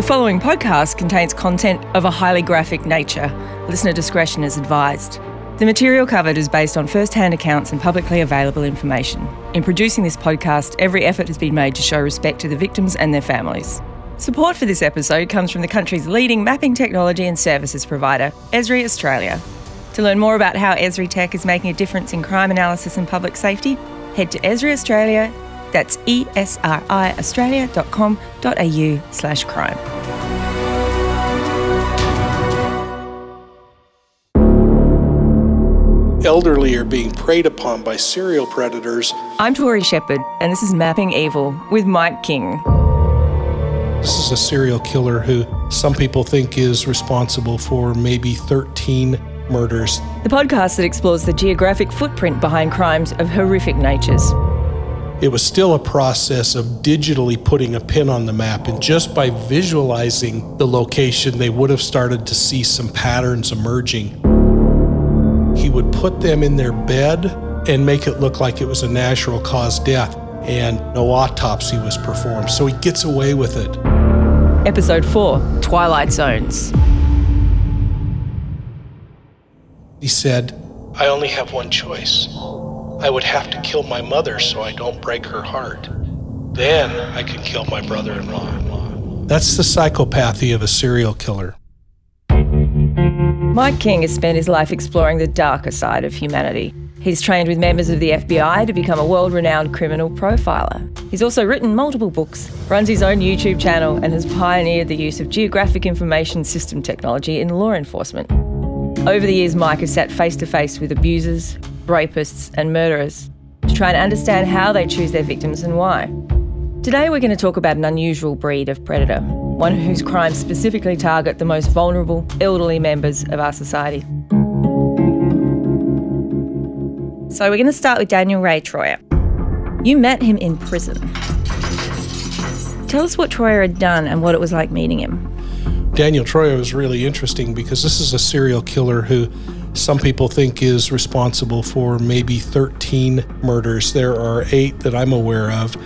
The following podcast contains content of a highly graphic nature. Listener discretion is advised. The material covered is based on first hand accounts and publicly available information. In producing this podcast, every effort has been made to show respect to the victims and their families. Support for this episode comes from the country's leading mapping technology and services provider, Esri Australia. To learn more about how Esri Tech is making a difference in crime analysis and public safety, head to Esri Australia that's esriaustralia.com.au slash crime. Elderly are being preyed upon by serial predators. I'm Tori Shepherd, and this is Mapping Evil with Mike King. This is a serial killer who some people think is responsible for maybe 13 murders. The podcast that explores the geographic footprint behind crimes of horrific natures. It was still a process of digitally putting a pin on the map, and just by visualizing the location, they would have started to see some patterns emerging. He would put them in their bed and make it look like it was a natural cause death, and no autopsy was performed, so he gets away with it. Episode 4 Twilight Zones. He said, I only have one choice. I would have to kill my mother so I don't break her heart. Then I can kill my brother in law. That's the psychopathy of a serial killer. Mike King has spent his life exploring the darker side of humanity. He's trained with members of the FBI to become a world renowned criminal profiler. He's also written multiple books, runs his own YouTube channel, and has pioneered the use of geographic information system technology in law enforcement. Over the years, Mike has sat face to face with abusers, rapists, and murderers to try and understand how they choose their victims and why. Today, we're going to talk about an unusual breed of predator, one whose crimes specifically target the most vulnerable, elderly members of our society. So, we're going to start with Daniel Ray Troyer. You met him in prison. Tell us what Troyer had done and what it was like meeting him. Daniel Troyer was really interesting because this is a serial killer who some people think is responsible for maybe 13 murders. There are eight that I'm aware of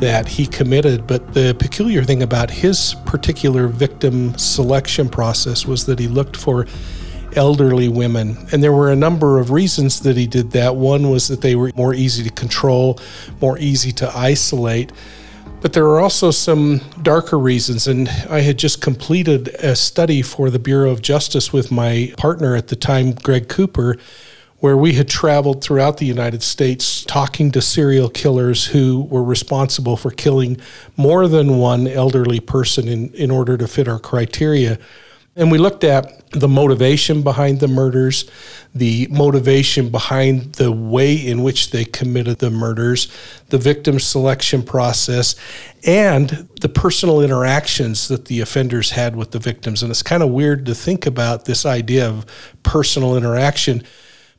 that he committed. But the peculiar thing about his particular victim selection process was that he looked for elderly women. And there were a number of reasons that he did that. One was that they were more easy to control, more easy to isolate. But there are also some darker reasons. And I had just completed a study for the Bureau of Justice with my partner at the time, Greg Cooper, where we had traveled throughout the United States talking to serial killers who were responsible for killing more than one elderly person in, in order to fit our criteria. And we looked at the motivation behind the murders, the motivation behind the way in which they committed the murders, the victim selection process, and the personal interactions that the offenders had with the victims. And it's kind of weird to think about this idea of personal interaction,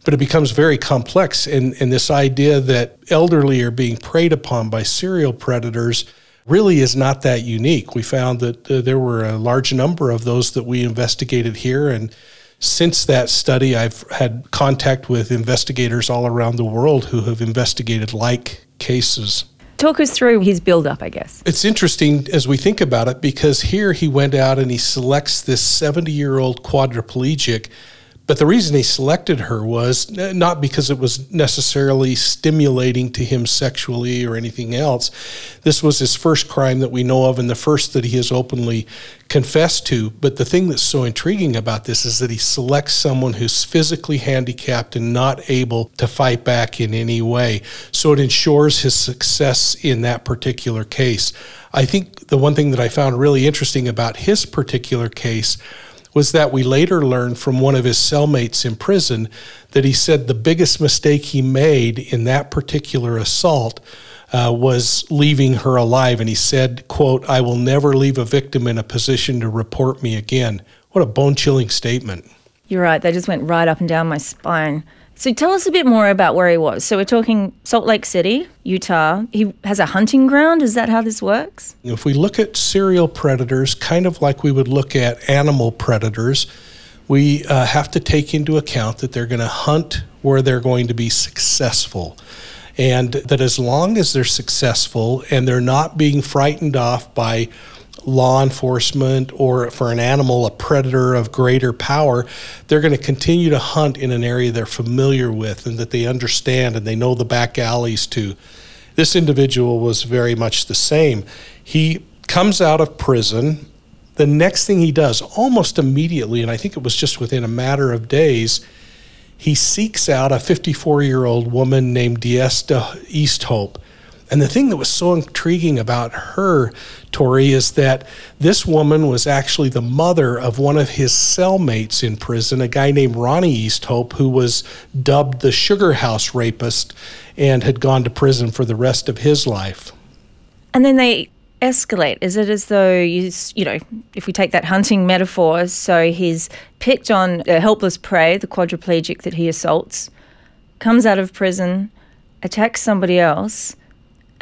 but it becomes very complex. And, and this idea that elderly are being preyed upon by serial predators really is not that unique. We found that uh, there were a large number of those that we investigated here. And since that study, I've had contact with investigators all around the world who have investigated like cases. Talk us through his build up, I guess. It's interesting as we think about it because here he went out and he selects this 70 year old quadriplegic but the reason he selected her was eh, not because it was necessarily stimulating to him sexually or anything else. This was his first crime that we know of and the first that he has openly confessed to. But the thing that's so intriguing about this is that he selects someone who's physically handicapped and not able to fight back in any way. So it ensures his success in that particular case. I think the one thing that I found really interesting about his particular case was that we later learned from one of his cellmates in prison that he said the biggest mistake he made in that particular assault uh, was leaving her alive. And he said quote i will never leave a victim in a position to report me again. What a bone-chilling statement. You're right. They just went right up and down my spine so tell us a bit more about where he was. So we're talking Salt Lake City, Utah. He has a hunting ground. Is that how this works? If we look at serial predators, kind of like we would look at animal predators, we uh, have to take into account that they're going to hunt where they're going to be successful. And that as long as they're successful and they're not being frightened off by law enforcement or for an animal, a predator of greater power, they're going to continue to hunt in an area they're familiar with and that they understand and they know the back alleys to. This individual was very much the same. He comes out of prison. The next thing he does, almost immediately, and I think it was just within a matter of days, he seeks out a 54 year old woman named Diesta Easthope and the thing that was so intriguing about her, Tori, is that this woman was actually the mother of one of his cellmates in prison, a guy named Ronnie Easthope, who was dubbed the Sugar House Rapist and had gone to prison for the rest of his life. And then they escalate? Is it as though you, you know, if we take that hunting metaphor, so he's picked on a helpless prey, the quadriplegic that he assaults, comes out of prison, attacks somebody else,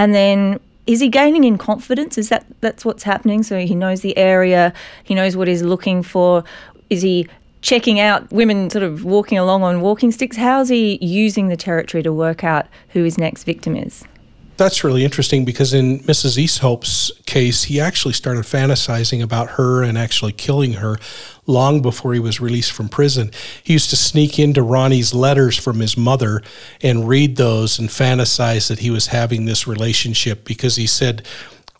and then is he gaining in confidence? Is that that's what's happening? So he knows the area, he knows what he's looking for. Is he checking out women sort of walking along on walking sticks? How's he using the territory to work out who his next victim is? That's really interesting because in Mrs. Easthope's case, he actually started fantasizing about her and actually killing her long before he was released from prison. He used to sneak into Ronnie's letters from his mother and read those and fantasize that he was having this relationship because he said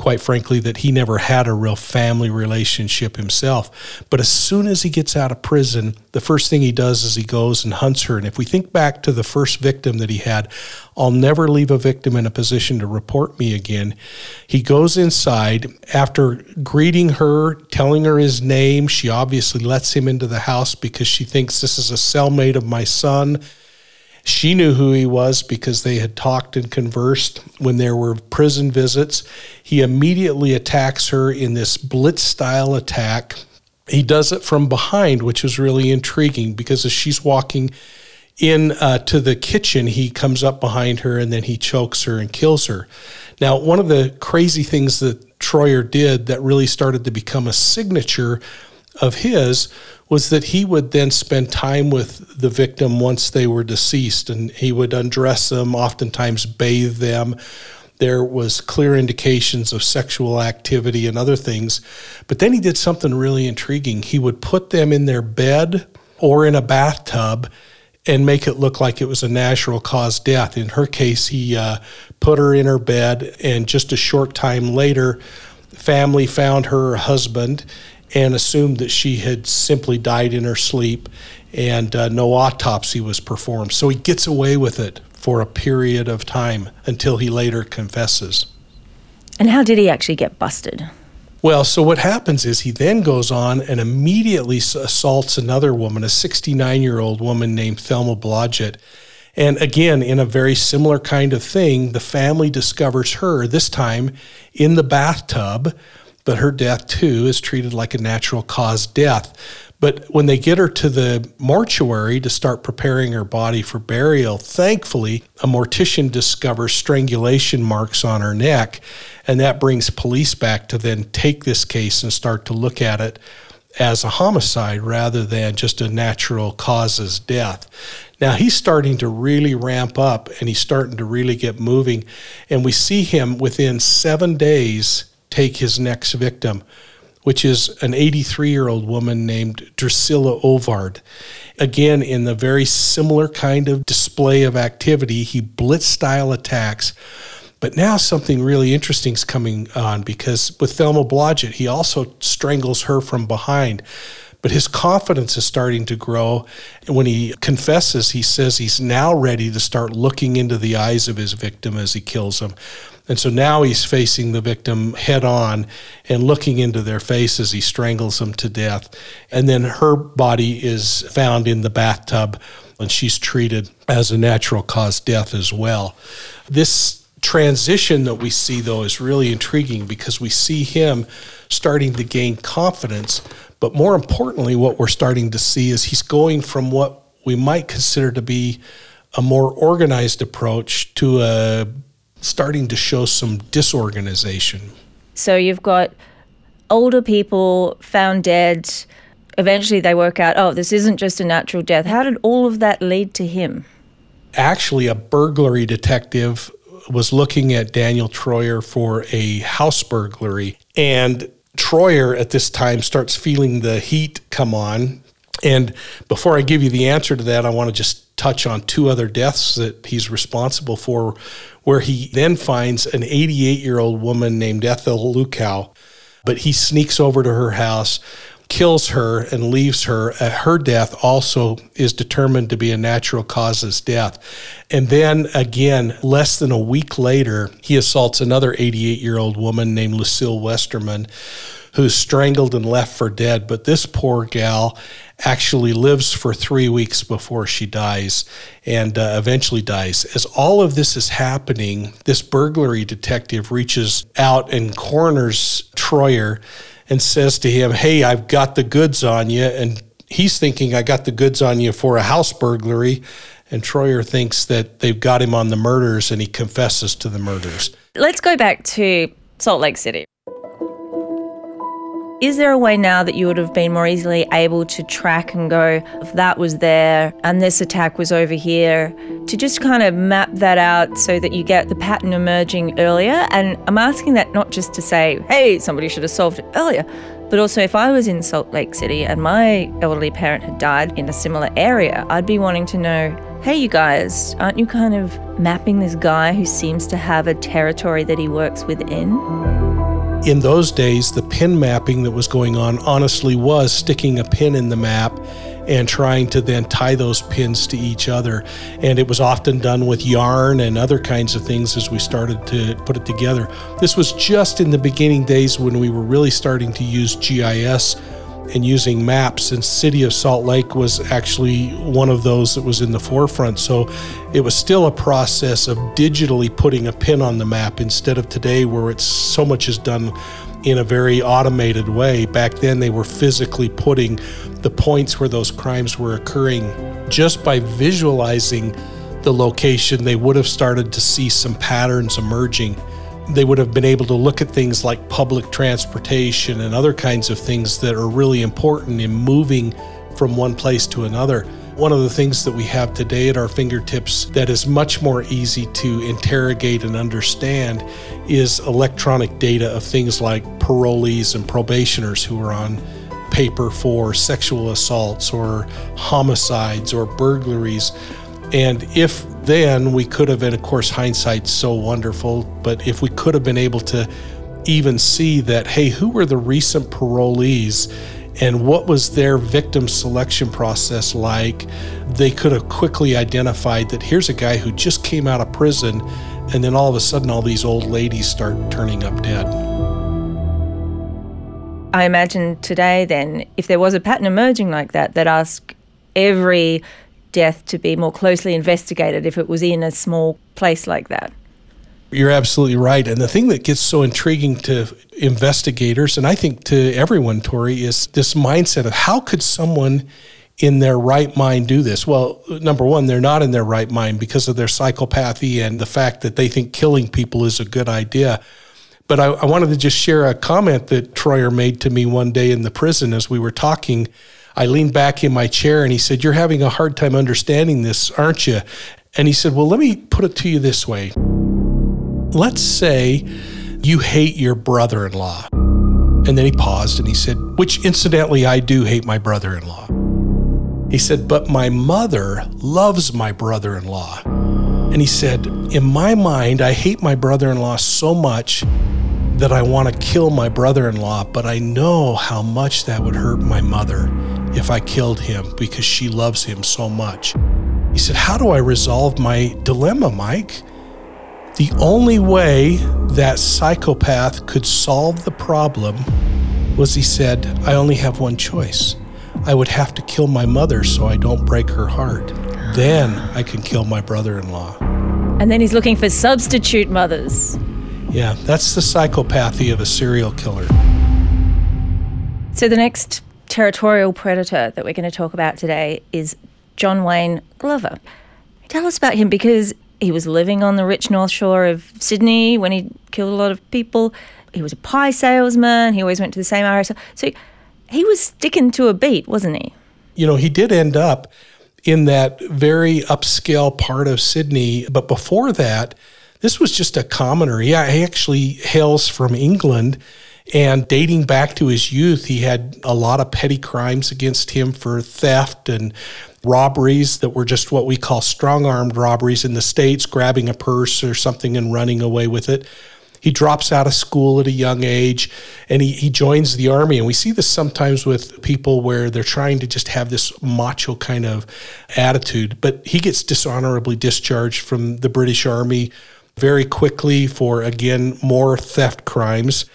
quite frankly, that he never had a real family relationship himself. But as soon as he gets out of prison, the first thing he does is he goes and hunts her. And if we think back to the first victim that he had, I'll never leave a victim in a position to report me again. He goes inside after greeting her, telling her his name. She obviously lets him into the house because she thinks this is a cellmate of my son. She knew who he was because they had talked and conversed when there were prison visits. He immediately attacks her in this blitz style attack. He does it from behind, which is really intriguing because as she's walking in uh, to the kitchen, he comes up behind her and then he chokes her and kills her. Now, one of the crazy things that Troyer did that really started to become a signature of his was that he would then spend time with the victim once they were deceased and he would undress them, oftentimes bathe them. There was clear indications of sexual activity and other things. But then he did something really intriguing. He would put them in their bed or in a bathtub and make it look like it was a natural cause death. In her case, he uh, put her in her bed, and just a short time later, family found her husband and assumed that she had simply died in her sleep and uh, no autopsy was performed. So he gets away with it for a period of time until he later confesses. And how did he actually get busted? Well, so what happens is he then goes on and immediately assaults another woman, a 69 year old woman named Thelma Blodgett. And again, in a very similar kind of thing, the family discovers her, this time in the bathtub but her death too is treated like a natural cause death. But when they get her to the mortuary to start preparing her body for burial, thankfully, a mortician discovers strangulation marks on her neck. And that brings police back to then take this case and start to look at it as a homicide rather than just a natural causes death. Now he's starting to really ramp up and he's starting to really get moving. And we see him within seven days take his next victim, which is an 83 year old woman named Drusilla Ovard. Again, in the very similar kind of display of activity, he blitz style attacks. But now something really interesting is coming on because with Thelma Blodgett, he also strangles her from behind. But his confidence is starting to grow. And when he confesses, he says he's now ready to start looking into the eyes of his victim as he kills him. And so now he's facing the victim head on and looking into their face as he strangles them to death. And then her body is found in the bathtub and she's treated as a natural cause death as well. This transition that we see, though, is really intriguing because we see him starting to gain confidence. But more importantly, what we're starting to see is he's going from what we might consider to be a more organized approach to a starting to show some disorganization. So you've got older people found dead. Eventually, they work out, oh, this isn't just a natural death. How did all of that lead to him? Actually, a burglary detective was looking at Daniel Troyer for a house burglary. And Troyer at this time starts feeling the heat come on. And before I give you the answer to that, I want to just touch on two other deaths that he's responsible for, where he then finds an 88 year old woman named Ethel Lukow. But he sneaks over to her house, kills her, and leaves her. Uh, her death also is determined to be a natural causes death. And then again, less than a week later, he assaults another 88 year old woman named Lucille Westerman who's strangled and left for dead. But this poor gal actually lives for three weeks before she dies and uh, eventually dies. As all of this is happening, this burglary detective reaches out and corners Troyer and says to him, Hey, I've got the goods on you. And he's thinking, I got the goods on you for a house burglary. And Troyer thinks that they've got him on the murders and he confesses to the murders. Let's go back to Salt Lake City. Is there a way now that you would have been more easily able to track and go, if that was there and this attack was over here, to just kind of map that out so that you get the pattern emerging earlier? And I'm asking that not just to say, hey, somebody should have solved it earlier, but also if I was in Salt Lake City and my elderly parent had died in a similar area, I'd be wanting to know, hey, you guys, aren't you kind of mapping this guy who seems to have a territory that he works within? In those days, the pin mapping that was going on honestly was sticking a pin in the map and trying to then tie those pins to each other. And it was often done with yarn and other kinds of things as we started to put it together. This was just in the beginning days when we were really starting to use GIS and using maps and city of salt lake was actually one of those that was in the forefront. So it was still a process of digitally putting a pin on the map instead of today where it's so much is done in a very automated way. Back then they were physically putting the points where those crimes were occurring just by visualizing the location. They would have started to see some patterns emerging they would have been able to look at things like public transportation and other kinds of things that are really important in moving from one place to another. One of the things that we have today at our fingertips that is much more easy to interrogate and understand is electronic data of things like parolees and probationers who are on paper for sexual assaults or homicides or burglaries. And if then we could have, and of course, hindsight's so wonderful, but if we could have been able to even see that, hey, who were the recent parolees and what was their victim selection process like, they could have quickly identified that here's a guy who just came out of prison, and then all of a sudden, all these old ladies start turning up dead. I imagine today, then, if there was a pattern emerging like that, that ask every death to be more closely investigated if it was in a small place like that. You're absolutely right. And the thing that gets so intriguing to investigators, and I think to everyone, Tori, is this mindset of how could someone in their right mind do this? Well, number one, they're not in their right mind because of their psychopathy and the fact that they think killing people is a good idea. But I, I wanted to just share a comment that Troyer made to me one day in the prison as we were talking I leaned back in my chair and he said, You're having a hard time understanding this, aren't you? And he said, Well, let me put it to you this way. Let's say you hate your brother in law. And then he paused and he said, Which incidentally, I do hate my brother in law. He said, But my mother loves my brother in law. And he said, In my mind, I hate my brother in law so much that I want to kill my brother in law, but I know how much that would hurt my mother if I killed him because she loves him so much. He said, How do I resolve my dilemma, Mike? The only way that psychopath could solve the problem was he said, I only have one choice. I would have to kill my mother so I don't break her heart. Then I can kill my brother in law. And then he's looking for substitute mothers. Yeah, that's the psychopathy of a serial killer. So the next territorial predator that we're going to talk about today is John Wayne Glover. Tell us about him because he was living on the rich north shore of Sydney when he killed a lot of people. He was a pie salesman. He always went to the same area. So he was sticking to a beat, wasn't he? You know, he did end up in that very upscale part of Sydney. But before that, this was just a commoner. Yeah, he actually hails from England And dating back to his youth, he had a lot of petty crimes against him for theft and robberies that were just what we call strong armed robberies in the States, grabbing a purse or something and running away with it. He drops out of school at a young age and he, he joins the army. And we see this sometimes with people where they're trying to just have this macho kind of attitude. But he gets dishonorably discharged from the British Army very quickly for, again, more theft crimes.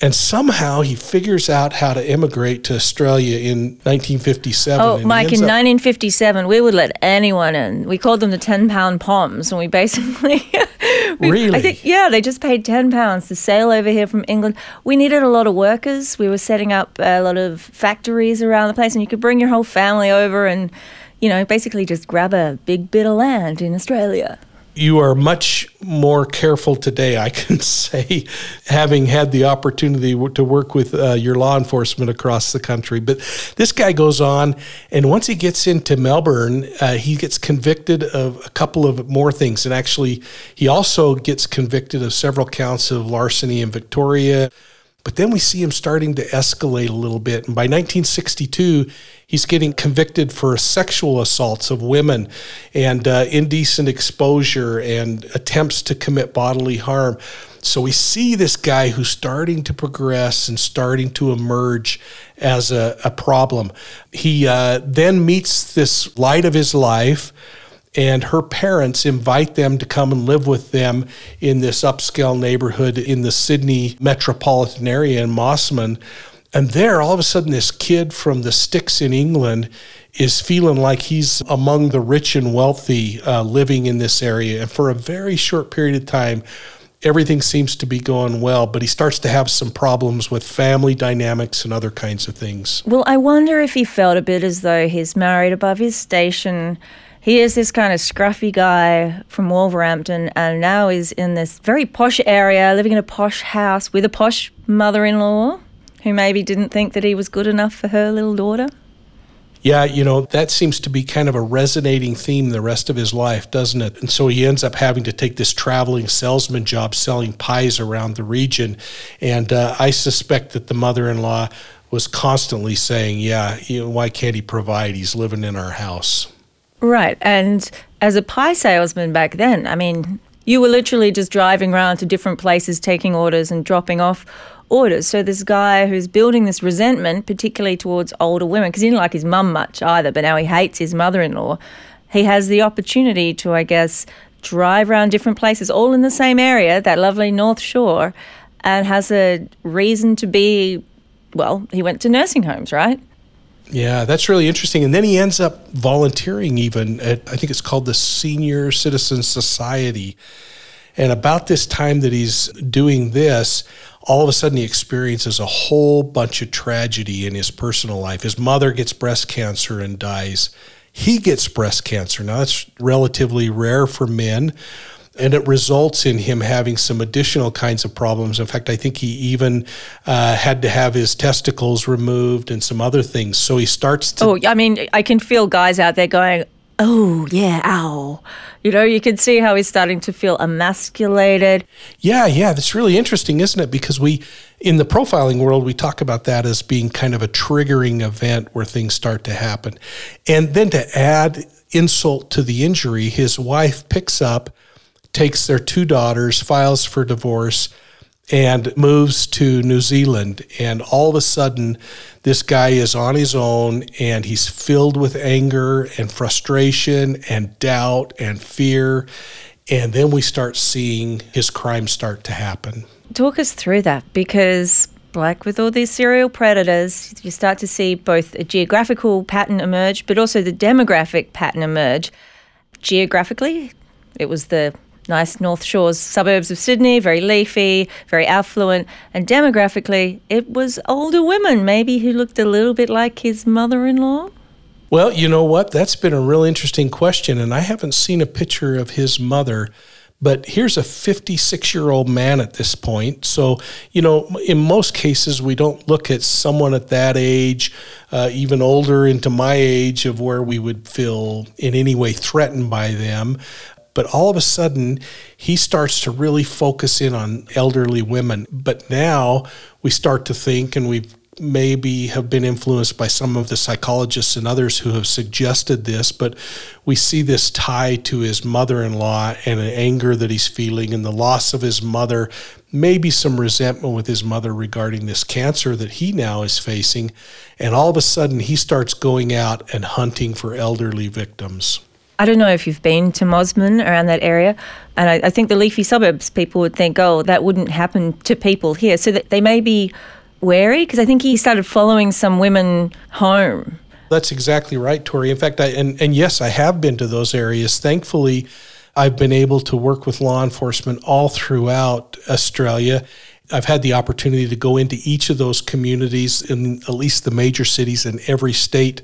And somehow he figures out how to immigrate to Australia in 1957. Oh, Mike, in 1957, we would let anyone in. We called them the 10 pound poms, and we basically. we, really? I think, yeah, they just paid 10 pounds to sail over here from England. We needed a lot of workers. We were setting up a lot of factories around the place, and you could bring your whole family over and, you know, basically just grab a big bit of land in Australia you are much more careful today, I can say, having had the opportunity to work with uh, your law enforcement across the country. But this guy goes on, and once he gets into Melbourne, uh, he gets convicted of a couple of more things. And actually, he also gets convicted of several counts of larceny in Victoria. But then we see him starting to escalate a little bit. And by 1962, he's getting convicted for sexual assaults of women and uh, indecent exposure and attempts to commit bodily harm. So we see this guy who's starting to progress and starting to emerge as a, a problem. He uh, then meets this light of his life and her parents invite them to come and live with them in this upscale neighborhood in the Sydney metropolitan area in Mosman. And there, all of a sudden, this kid from the sticks in England is feeling like he's among the rich and wealthy uh, living in this area. And for a very short period of time, everything seems to be going well, but he starts to have some problems with family dynamics and other kinds of things. Well, I wonder if he felt a bit as though he's married above his station he is this kind of scruffy guy from Wolverhampton and now is in this very posh area, living in a posh house with a posh mother in law who maybe didn't think that he was good enough for her little daughter. Yeah, you know, that seems to be kind of a resonating theme the rest of his life, doesn't it? And so he ends up having to take this traveling salesman job selling pies around the region. And uh, I suspect that the mother in law was constantly saying, Yeah, you know, why can't he provide? He's living in our house. Right. And as a pie salesman back then, I mean, you were literally just driving around to different places, taking orders and dropping off orders. So this guy who's building this resentment, particularly towards older women, because he didn't like his mum much either, but now he hates his mother-in-law. He has the opportunity to, I guess, drive around different places, all in the same area, that lovely North Shore, and has a reason to be. Well, he went to nursing homes, right? Yeah, that's really interesting. And then he ends up volunteering even at, I think it's called the Senior Citizen Society. And about this time that he's doing this, all of a sudden he experiences a whole bunch of tragedy in his personal life. His mother gets breast cancer and dies. He gets breast cancer. Now, that's relatively rare for men and it results in him having some additional kinds of problems. In fact, I think he even uh, had to have his testicles removed and some other things. So he starts to. Oh, I mean, I can feel guys out there going, oh, yeah, ow. You know, you can see how he's starting to feel emasculated. Yeah, yeah, that's really interesting, isn't it? Because we, in the profiling world, we talk about that as being kind of a triggering event where things start to happen. And then to add insult to the injury, his wife picks up takes their two daughters, files for divorce, and moves to New Zealand. And all of a sudden, this guy is on his own and he's filled with anger and frustration and doubt and fear. And then we start seeing his crimes start to happen. Talk us through that because, like with all these serial predators, you start to see both a geographical pattern emerge, but also the demographic pattern emerge. Geographically, it was the nice North Shores suburbs of Sydney, very leafy, very affluent, and demographically, it was older women, maybe who looked a little bit like his mother in law. Well, you know what? That's been a real interesting question, and I haven't seen a picture of his mother. But here's a 56 year old man at this point. So, you know, in most cases, we don't look at someone at that age, uh, even older into my age, of where we would feel in any way threatened by them But all of a sudden, he starts to really focus in on elderly women. But now we start to think, and we've maybe have been influenced by some of the psychologists and others who have suggested this, but we see this tie to his mother in law and an anger that he's feeling and the loss of his mother, maybe some resentment with his mother regarding this cancer that he now is facing. And all of a sudden, he starts going out and hunting for elderly victims. I don't know if you've been to Mosman around that area, and I, I think the leafy suburbs people would think, oh, that wouldn't happen to people here. So that they may be wary because I think he started following some women home. That's exactly right, Tori. In fact, I, and, and yes, I have been to those areas. Thankfully, I've been able to work with law enforcement all throughout Australia I've had the opportunity to go into each of those communities in at least the major cities in every state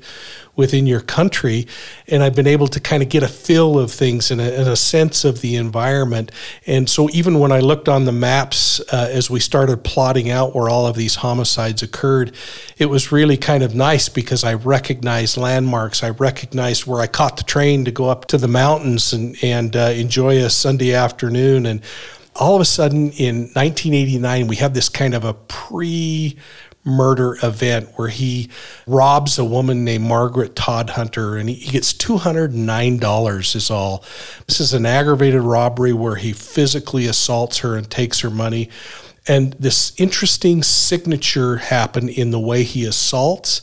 within your country. And I've been able to kind of get a feel of things and a, and a sense of the environment. And so even when I looked on the maps uh, as we started plotting out where all of these homicides occurred, it was really kind of nice because I recognized landmarks. I recognized where I caught the train to go up to the mountains and, and uh, enjoy a Sunday afternoon. And all of a sudden in 1989, we have this kind of a pre murder event where he robs a woman named Margaret Todhunter and he, gets $209 is all. This is an aggravated robbery where he physically assaults her and takes her money. And this interesting signature happened in the way he assaults.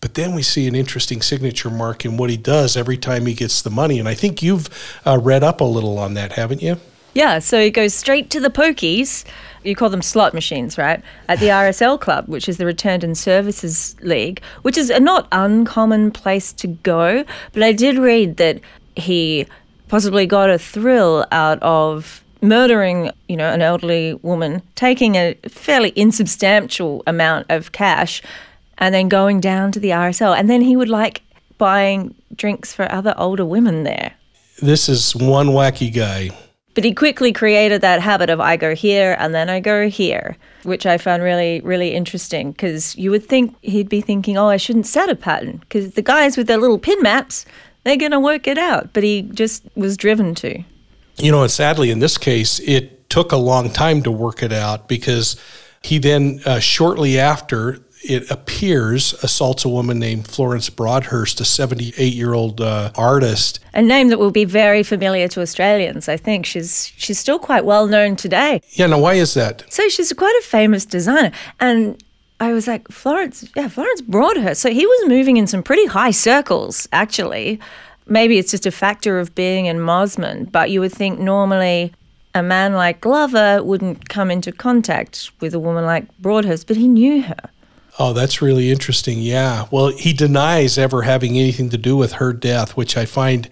But then we see an interesting signature mark in what he does every time he gets the money. And I think you've uh, read up a little on that, haven't you? Yeah, so it goes straight to the pokies. You call them slot machines, right? At the RSL Club, which is the Returned and Services League, which is a not uncommon place to go. But I did read that he possibly got a thrill out of murdering, you know, an elderly woman, taking a fairly insubstantial amount of cash, and then going down to the RSL. And then he would like buying drinks for other older women there. This is one wacky guy. But he quickly created that habit of I go here and then I go here, which I found really, really interesting because you would think he'd be thinking, oh, I shouldn't set a pattern because the guys with their little pin maps, they're going to work it out. But he just was driven to. You know, and sadly, in this case, it took a long time to work it out because he then, uh, shortly after, it appears, assaults a woman named Florence Broadhurst, a 78 year old uh, artist. A name that will be very familiar to Australians, I think. She's, she's still quite well known today. Yeah, now why is that? So she's quite a famous designer. And I was like, Florence, yeah, Florence Broadhurst. So he was moving in some pretty high circles, actually. Maybe it's just a factor of being in Mosman, but you would think normally a man like Glover wouldn't come into contact with a woman like Broadhurst, but he knew her. Oh, that's really interesting. Yeah. Well, he denies ever having anything to do with her death, which I find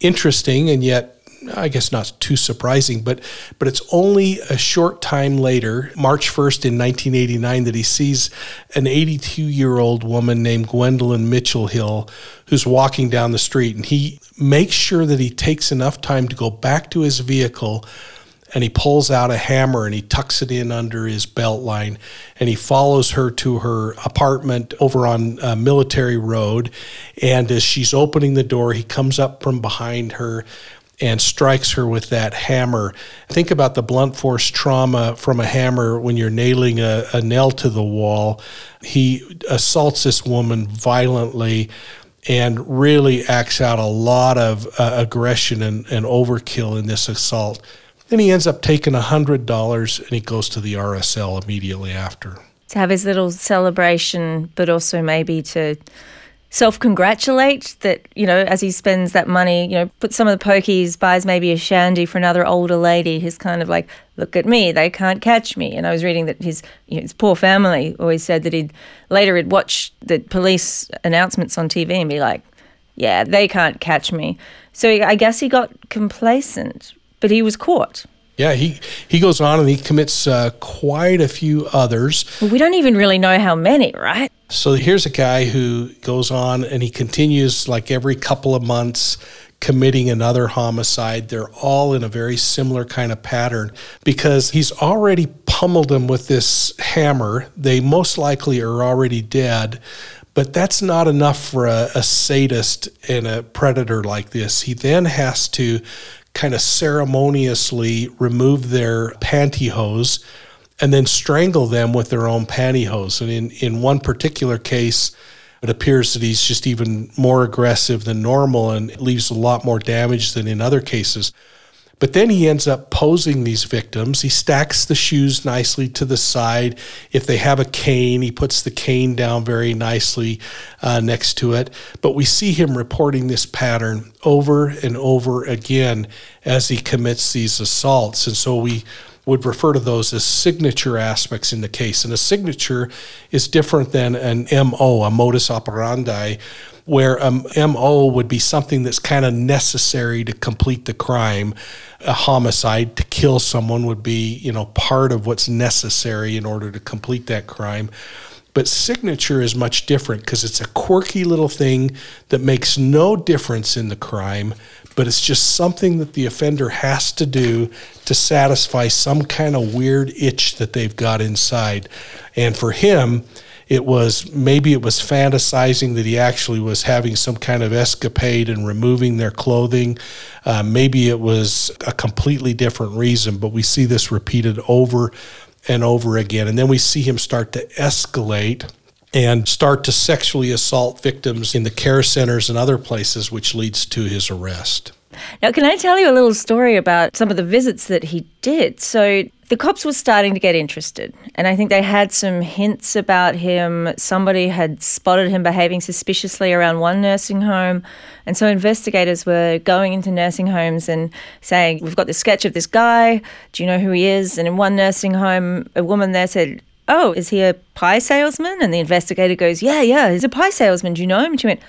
interesting and yet I guess not too surprising, but but it's only a short time later, March 1st in 1989, that he sees an 82 year old woman named Gwendoline Mitchelhill who's walking down the street, and he makes sure that he takes enough time to go back to his vehicle and he pulls out a hammer and he tucks it in under his belt line and he follows her to her apartment over on uh, Military Road. And as she's opening the door, he comes up from behind her and strikes her with that hammer. Think about the blunt force trauma from a hammer when you're nailing a, a nail to the wall. He assaults this woman violently and really acts out a lot of uh, aggression and, and overkill in this assault. Then he ends up taking $100 and he goes to the RSL immediately after. To have his little celebration, but also maybe to self congratulate that, you know, as he spends that money, you know, put some of the pokies, buys maybe a shandy for another older lady. He's kind of like, look at me, they can't catch me. And I was reading that his, you know, his poor family always said that he'd later he'd watch the police announcements on TV and be like, yeah, they can't catch me. So I guess he got complacent but he was caught. Yeah, he, he goes on and he commits uh, quite a few others. Well, we don't even really know how many, right? So here's a guy who goes on and he continues like every couple of months committing another homicide. They're all in a very similar kind of pattern because he's already pummeled them with this hammer. They most likely are already dead. But that's not enough for a, a sadist and a predator like this. He then has to kind of ceremoniously remove their pantyhose and then strangle them with their own pantyhose. And in, in one particular case, it appears that he's just even more aggressive than normal and leaves a lot more damage than in other cases. But then he ends up posing these victims. He stacks the shoes nicely to the side. If they have a cane, he puts the cane down very nicely uh, next to it. But we see him reporting this pattern over and over again as he commits these assaults. And so we would refer to those as signature aspects in the case. And a signature is different than an MO, a modus operandi, where um, a MO would be something that's kind of necessary to complete the crime. A homicide to kill someone would be, you know, part of what's necessary in order to complete that crime. But signature is much different because it's a quirky little thing that makes no difference in the crime, but it's just something that the offender has to do to satisfy some kind of weird itch that they've got inside. And for him, it was maybe it was fantasizing that he actually was having some kind of escapade and removing their clothing. Uh, maybe it was a completely different reason, but we see this repeated over and over again. And then we see him start to escalate and start to sexually assault victims in the care centers and other places, which leads to his arrest. Now, can I tell you a little story about some of the visits that he did? So, the cops were starting to get interested, and I think they had some hints about him. Somebody had spotted him behaving suspiciously around one nursing home, and so investigators were going into nursing homes and saying, We've got this sketch of this guy. Do you know who he is? And in one nursing home, a woman there said, oh, is he a pie salesman? And the investigator goes, yeah, yeah, he's a pie salesman. Do you know him? And she went,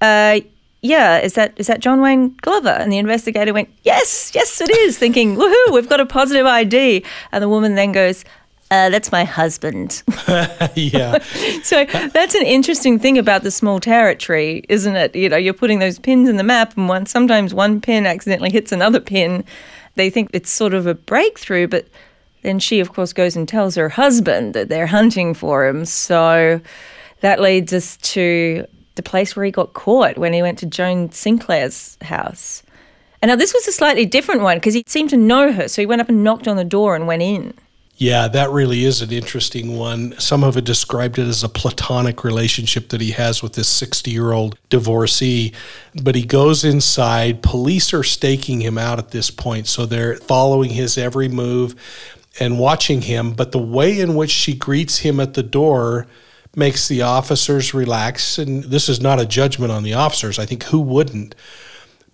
uh, yeah, is that is that John Wayne Glover? And the investigator went, yes, yes, it is, thinking, woohoo, we've got a positive ID. And the woman then goes, uh, that's my husband. yeah. so that's an interesting thing about the small territory, isn't it? You know, you're putting those pins in the map, and one sometimes one pin accidentally hits another pin. They think it's sort of a breakthrough, but then she, of course, goes and tells her husband that they're hunting for him. So that leads us to the place where he got caught when he went to Joan Sinclair's house. And now this was a slightly different one because he seemed to know her. So he went up and knocked on the door and went in. Yeah, that really is an interesting one. Some of have described it as a platonic relationship that he has with this 60 year old divorcee. But he goes inside. Police are staking him out at this point. So they're following his every move and watching him, but the way in which she greets him at the door makes the officers relax. And this is not a judgment on the officers. I think who wouldn't?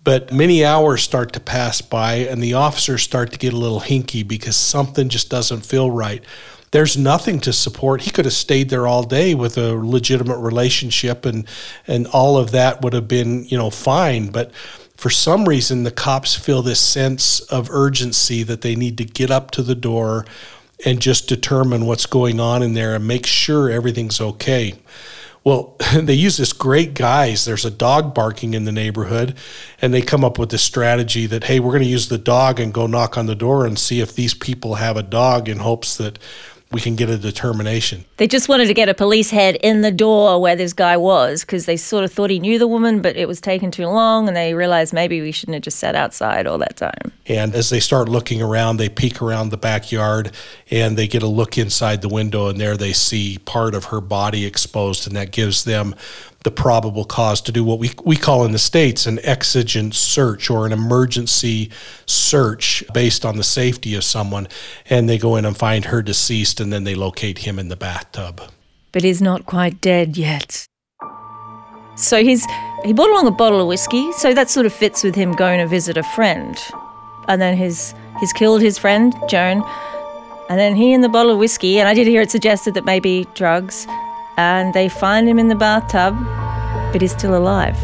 But many hours start to pass by, and the officers start to get a little hinky because something just doesn't feel right. There's nothing to support. He could have stayed there all day with a legitimate relationship, and and all of that would have been you know fine. But for some reason, the cops feel this sense of urgency that they need to get up to the door and just determine what's going on in there and make sure everything's okay. Well, they use this great guise. There's a dog barking in the neighborhood, and they come up with this strategy that, hey, we're going to use the dog and go knock on the door and see if these people have a dog in hopes that we can get a determination. They just wanted to get a police head in the door where this guy was because they sort of thought he knew the woman, but it was taking too long and they realized maybe we shouldn't have just sat outside all that time. And as they start looking around, they peek around the backyard and they get a look inside the window, and there they see part of her body exposed, and that gives them the probable cause to do what we, we call in the States an exigent search or an emergency search based on the safety of someone. And they go in and find her deceased and then they locate him in the bathtub. But he's not quite dead yet. So he's he brought along a bottle of whiskey, so that sort of fits with him going to visit a friend. And then he's he's killed his friend, Joan. And then he and the bottle of whiskey, and I did hear it suggested that maybe drugs, and they find him in the bathtub, but he's still alive.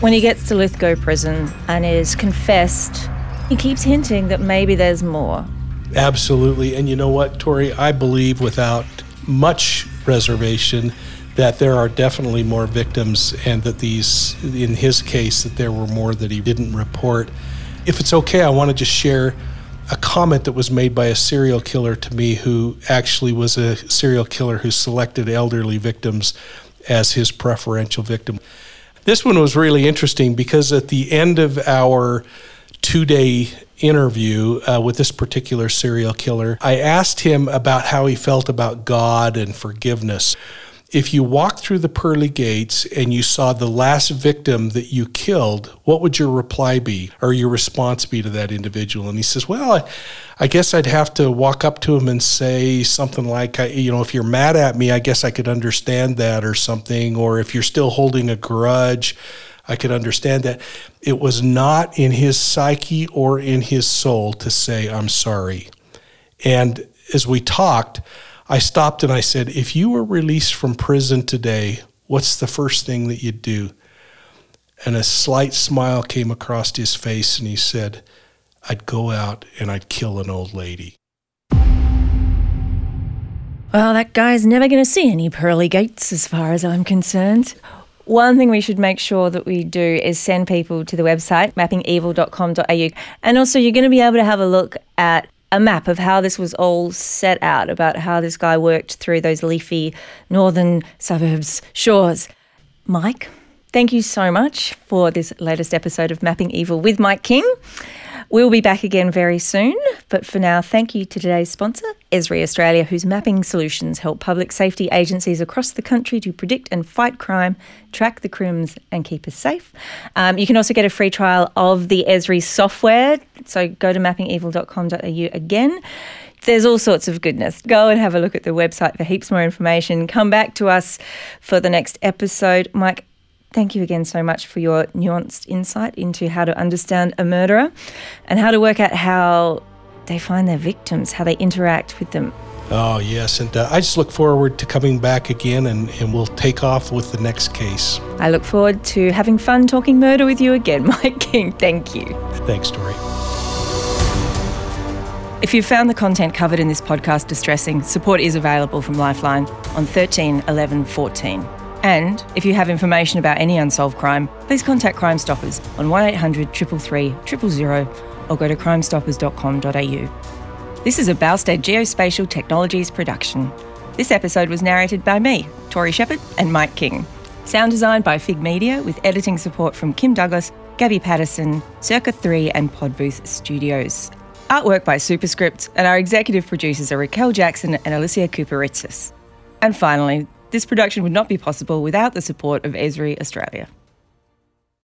When he gets to Lithgow prison and is confessed, he keeps hinting that maybe there's more. Absolutely. And you know what, Tori? I believe without much reservation that there are definitely more victims and that these, in his case, that there were more that he didn't report. If it's okay, I want to just share a comment that was made by a serial killer to me who actually was a serial killer who selected elderly victims as his preferential victim. This one was really interesting because at the end of our two day interview uh, with this particular serial killer, I asked him about how he felt about God and forgiveness. If you walked through the pearly gates and you saw the last victim that you killed, what would your reply be or your response be to that individual? And he says, Well, I, I guess I'd have to walk up to him and say something like, You know, if you're mad at me, I guess I could understand that or something. Or if you're still holding a grudge, I could understand that. It was not in his psyche or in his soul to say, I'm sorry. And as we talked, I stopped and I said, If you were released from prison today, what's the first thing that you'd do? And a slight smile came across his face, and he said, I'd go out and I'd kill an old lady. Well, that guy's never going to see any pearly gates as far as I'm concerned. One thing we should make sure that we do is send people to the website, mappingevil.com.au. And also, you're going to be able to have a look at a map of how this was all set out, about how this guy worked through those leafy northern suburbs shores. Mike, thank you so much for this latest episode of Mapping Evil with Mike King. We'll be back again very soon, but for now, thank you to today's sponsor, Esri Australia, whose mapping solutions help public safety agencies across the country to predict and fight crime, track the crims, and keep us safe. Um, you can also get a free trial of the Esri software, so go to mappingevil.com.au again there's all sorts of goodness. Go and have a look at the website for heaps more information. Come back to us for the next episode. Mike, Thank you again so much for your nuanced insight into how to understand a murderer and how to work out how they find their victims, how they interact with them. Oh, yes. And uh, I just look forward to coming back again and, and we'll take off with the next case. I look forward to having fun talking murder with you again, Mike King. Thank you. Thanks, Tori. If you've found the content covered in this podcast distressing, support is available from Lifeline on 13 11 14. And if you have information about any unsolved crime, please contact Crime Stoppers on 1800 333 000 or go to crimestoppers.com.au. This is a Boustead Geospatial Technologies production. This episode was narrated by me, Tori Shepherd, and Mike King. Sound designed by Fig Media with editing support from Kim Douglas, Gabby Patterson, Circa 3 and Podbooth Studios. Artwork by Superscript, and our executive producers are Raquel Jackson and Alicia Cooperitsis. And finally, this production would not be possible without the support of Esri Australia.